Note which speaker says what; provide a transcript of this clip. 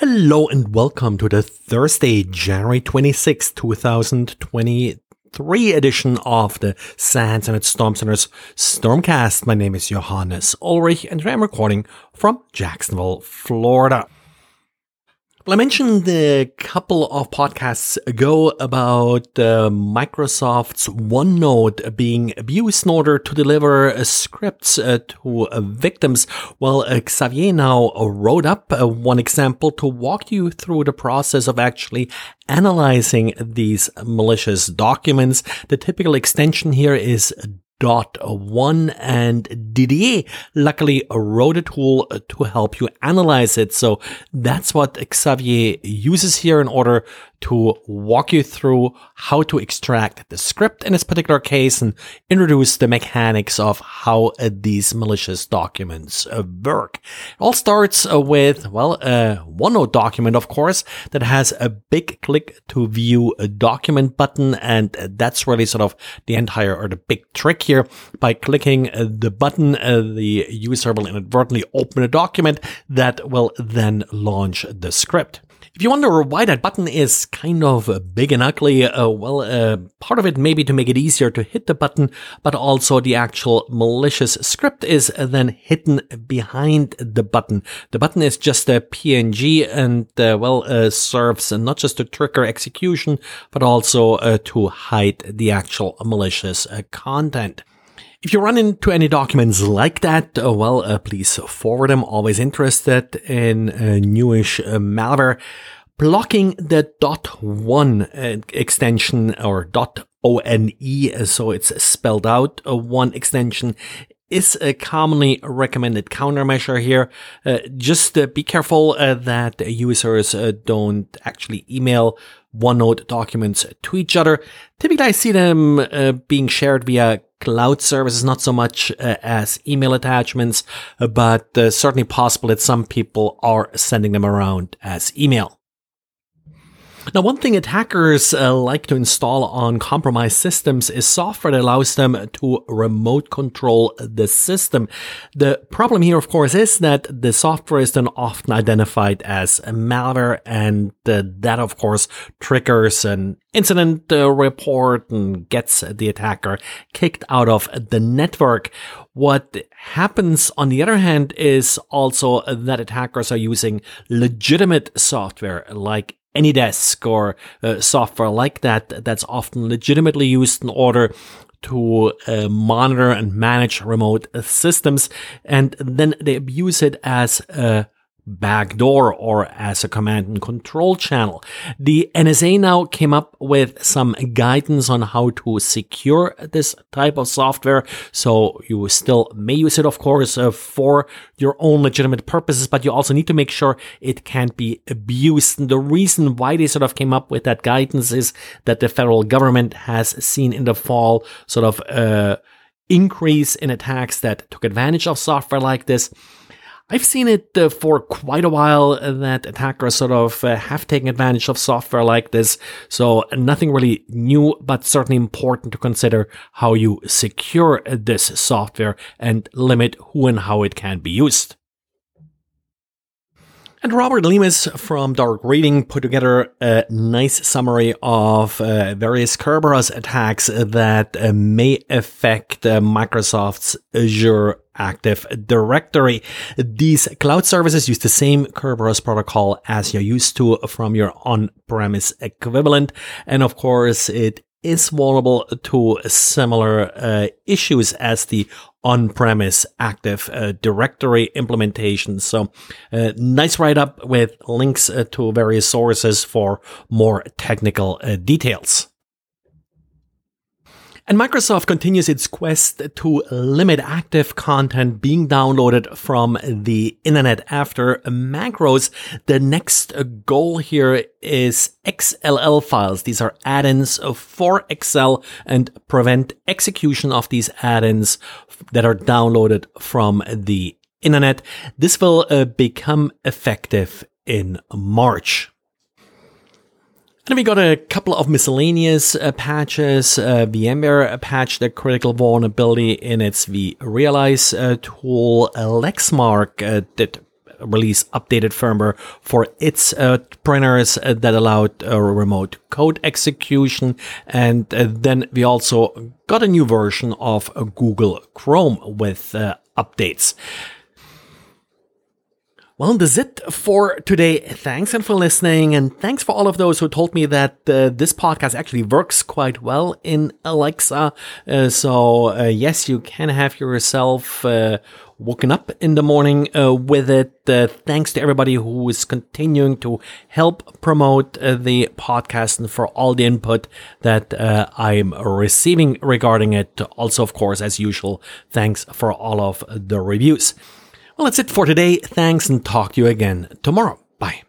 Speaker 1: Hello and welcome to the Thursday, January 26, 2023 edition of the SANS Internet Storm Center's Stormcast. My name is Johannes Ulrich and I'm recording from Jacksonville, Florida. Well, I mentioned a couple of podcasts ago about uh, Microsoft's OneNote being abused in order to deliver uh, scripts uh, to uh, victims. Well, uh, Xavier now wrote up uh, one example to walk you through the process of actually analyzing these malicious documents. The typical extension here is dot one and Didier luckily wrote a tool to help you analyze it. So that's what Xavier uses here in order to walk you through how to extract the script in this particular case and introduce the mechanics of how uh, these malicious documents uh, work. It all starts uh, with, well, a OneNote document, of course, that has a big click to view a document button. And that's really sort of the entire or the big trick here. By clicking uh, the button, uh, the user will inadvertently open a document that will then launch the script. If you wonder why that button is kind of big and ugly, uh, well, uh, part of it may be to make it easier to hit the button, but also the actual malicious script is then hidden behind the button. The button is just a PNG and, uh, well, uh, serves not just to trigger execution, but also uh, to hide the actual malicious uh, content. If you run into any documents like that, uh, well, uh, please forward them. Always interested in uh, newish uh, malware. Blocking the dot .one uh, extension or dot .one, so it's spelled out, one extension is a commonly recommended countermeasure here. Uh, just uh, be careful uh, that users don't actually email OneNote documents to each other. Typically, I see them being shared via cloud services, not so much uh, as email attachments, but uh, certainly possible that some people are sending them around as email. Now, one thing attackers uh, like to install on compromised systems is software that allows them to remote control the system. The problem here, of course, is that the software is then often identified as malware, and uh, that, of course, triggers an incident uh, report and gets the attacker kicked out of the network. What happens, on the other hand, is also that attackers are using legitimate software like AnyDesk or uh, software like that that's often legitimately used in order to uh, monitor and manage remote systems and then they abuse it as a backdoor or as a command and control channel. The NSA now came up with some guidance on how to secure this type of software. So you still may use it, of course, uh, for your own legitimate purposes, but you also need to make sure it can't be abused. And the reason why they sort of came up with that guidance is that the federal government has seen in the fall sort of uh, increase in attacks that took advantage of software like this. I've seen it uh, for quite a while that attackers sort of uh, have taken advantage of software like this. So nothing really new, but certainly important to consider how you secure this software and limit who and how it can be used. And Robert Lemos from Dark Reading put together a nice summary of uh, various Kerberos attacks that uh, may affect uh, Microsoft's Azure Active Directory. These cloud services use the same Kerberos protocol as you're used to from your on-premise equivalent. And of course, it is vulnerable to similar uh, issues as the on-premise Active uh, Directory implementation. So, uh, nice write-up with links uh, to various sources for more technical uh, details. And Microsoft continues its quest to limit active content being downloaded from the internet after macros. The next goal here is XLL files. These are add-ins for Excel and prevent execution of these add-ins that are downloaded from the internet. This will uh, become effective in March. Then we got a couple of miscellaneous uh, patches. Uh, VMware patched a critical vulnerability in its vRealize uh, tool. Lexmark uh, did release updated firmware for its uh, printers uh, that allowed uh, remote code execution. And uh, then we also got a new version of Google Chrome with updates. Well, that's it for today. Thanks and for listening, and thanks for all of those who told me that uh, this podcast actually works quite well in Alexa. Uh, so uh, yes, you can have yourself uh, woken up in the morning uh, with it. Uh, thanks to everybody who is continuing to help promote the podcast and for all the input that I'm receiving regarding it. Also, of course, as usual, thanks for all of the reviews. Well, that's it for today. Thanks and talk to you again tomorrow. Bye.